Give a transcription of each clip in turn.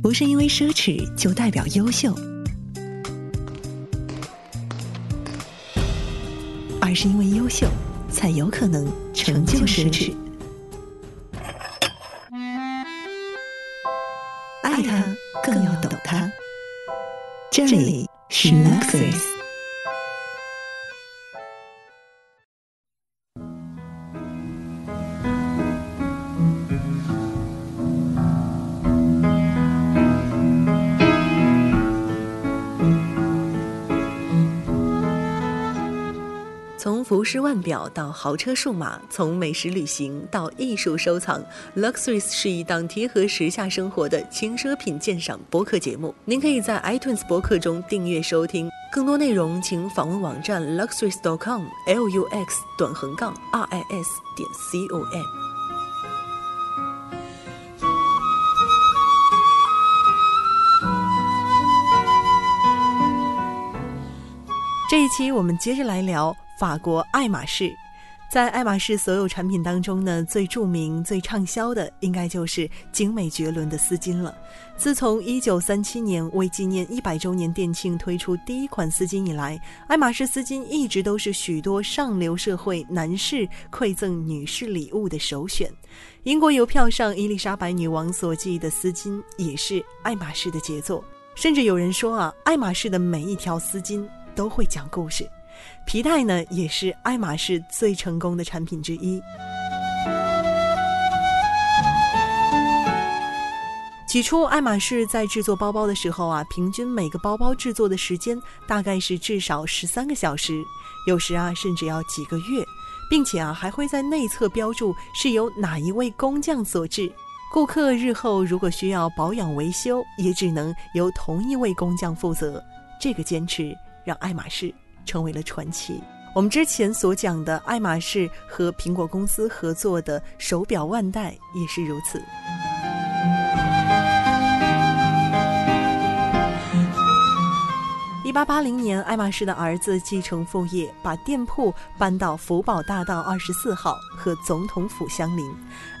不是因为奢侈就代表优秀，而是因为优秀才有可能成就奢侈。爱他更要懂他。这里是从。服饰腕表到豪车数码，从美食旅行到艺术收藏，Luxuries 是一档贴合时下生活的轻奢品鉴赏播客节目。您可以在 iTunes 播客中订阅收听，更多内容请访问网站 luxuries.com，l u x 短横杠 r i s 点 c o m。这一期我们接着来聊。法国爱马仕，在爱马仕所有产品当中呢，最著名、最畅销的应该就是精美绝伦的丝巾了。自从1937年为纪念一百周年店庆推出第一款丝巾以来，爱马仕丝巾一直都是许多上流社会男士馈赠女士礼物的首选。英国邮票上伊丽莎白女王所系的丝巾也是爱马仕的杰作，甚至有人说啊，爱马仕的每一条丝巾都会讲故事。皮带呢，也是爱马仕最成功的产品之一。起初，爱马仕在制作包包的时候啊，平均每个包包制作的时间大概是至少十三个小时，有时啊甚至要几个月，并且啊还会在内侧标注是由哪一位工匠所制。顾客日后如果需要保养维修，也只能由同一位工匠负责。这个坚持让爱马仕。成为了传奇。我们之前所讲的爱马仕和苹果公司合作的手表腕带也是如此。一八八零年，爱马仕的儿子继承父业，把店铺搬到福宝大道二十四号，和总统府相邻。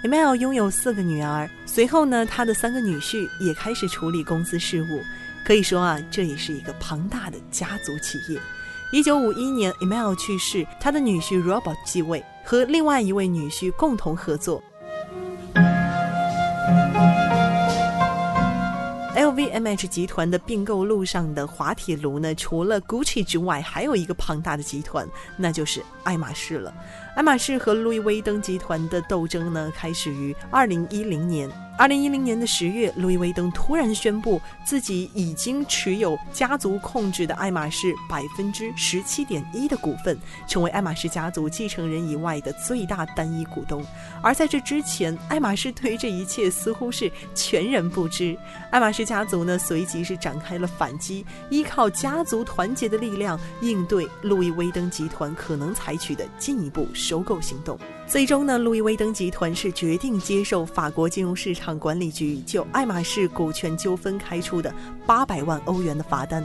Emil 拥有四个女儿，随后呢，他的三个女婿也开始处理公司事务。可以说啊，这也是一个庞大的家族企业。一九五一年，Email 去世，他的女婿 Robert 继位，和另外一位女婿共同合作。LVMH 集团的并购路上的滑铁卢呢，除了 Gucci 之外，还有一个庞大的集团，那就是爱马仕了。爱马仕和路易威登集团的斗争呢，开始于二零一零年。二零一零年的十月，路易威登突然宣布自己已经持有家族控制的爱马仕百分之十七点一的股份，成为爱马仕家族继承人以外的最大单一股东。而在这之前，爱马仕对于这一切似乎是全然不知。爱马仕家族呢，随即是展开了反击，依靠家族团结的力量应对路易威登集团可能采取的进一步收购行动。最终呢，路易威登集团是决定接受法国金融市场管理局就爱马仕股权纠纷开出的八百万欧元的罚单。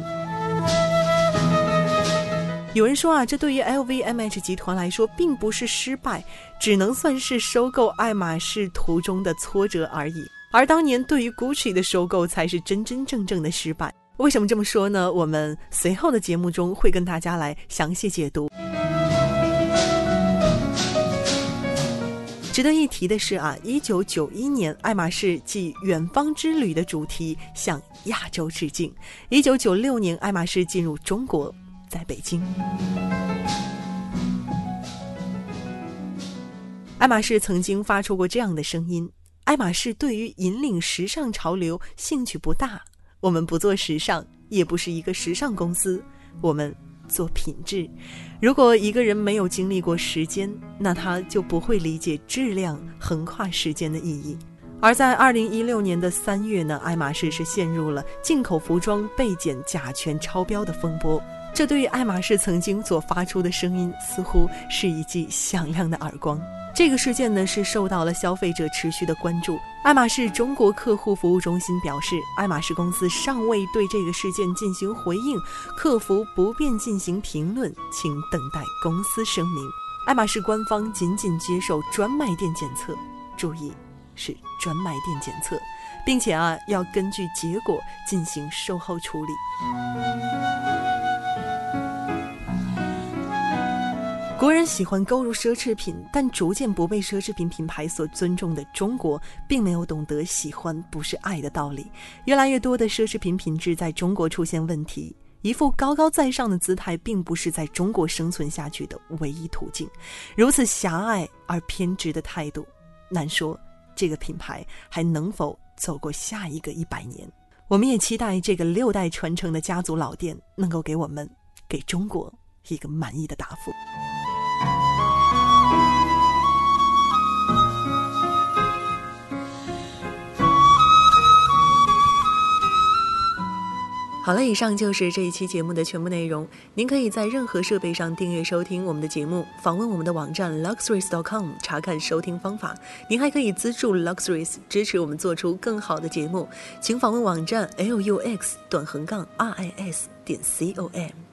有人说啊，这对于 LVMH 集团来说并不是失败，只能算是收购爱马仕途中的挫折而已。而当年对于 Gucci 的收购才是真真正正的失败。为什么这么说呢？我们随后的节目中会跟大家来详细解读。值得一提的是啊，一九九一年，爱马仕继“远方之旅”的主题向亚洲致敬。一九九六年，爱马仕进入中国，在北京。爱马仕曾经发出过这样的声音：爱马仕对于引领时尚潮流兴趣不大，我们不做时尚，也不是一个时尚公司，我们。做品质，如果一个人没有经历过时间，那他就不会理解质量横跨时间的意义。而在二零一六年的三月呢，爱马仕是陷入了进口服装被检甲醛超标的风波。这对于爱马仕曾经所发出的声音，似乎是一记响亮的耳光。这个事件呢，是受到了消费者持续的关注。爱马仕中国客户服务中心表示，爱马仕公司尚未对这个事件进行回应，客服不便进行评论，请等待公司声明。爱马仕官方仅仅接受专卖店检测，注意，是专卖店检测，并且啊要根据结果进行售后处理。国人喜欢购入奢侈品，但逐渐不被奢侈品品牌所尊重的中国，并没有懂得喜欢不是爱的道理。越来越多的奢侈品品质在中国出现问题，一副高高在上的姿态，并不是在中国生存下去的唯一途径。如此狭隘而偏执的态度，难说这个品牌还能否走过下一个一百年。我们也期待这个六代传承的家族老店，能够给我们，给中国一个满意的答复。好了，以上就是这一期节目的全部内容。您可以在任何设备上订阅收听我们的节目，访问我们的网站 luxuries.com 查看收听方法。您还可以资助 Luxuries，支持我们做出更好的节目，请访问网站 lux 短横杠 ris 点 com。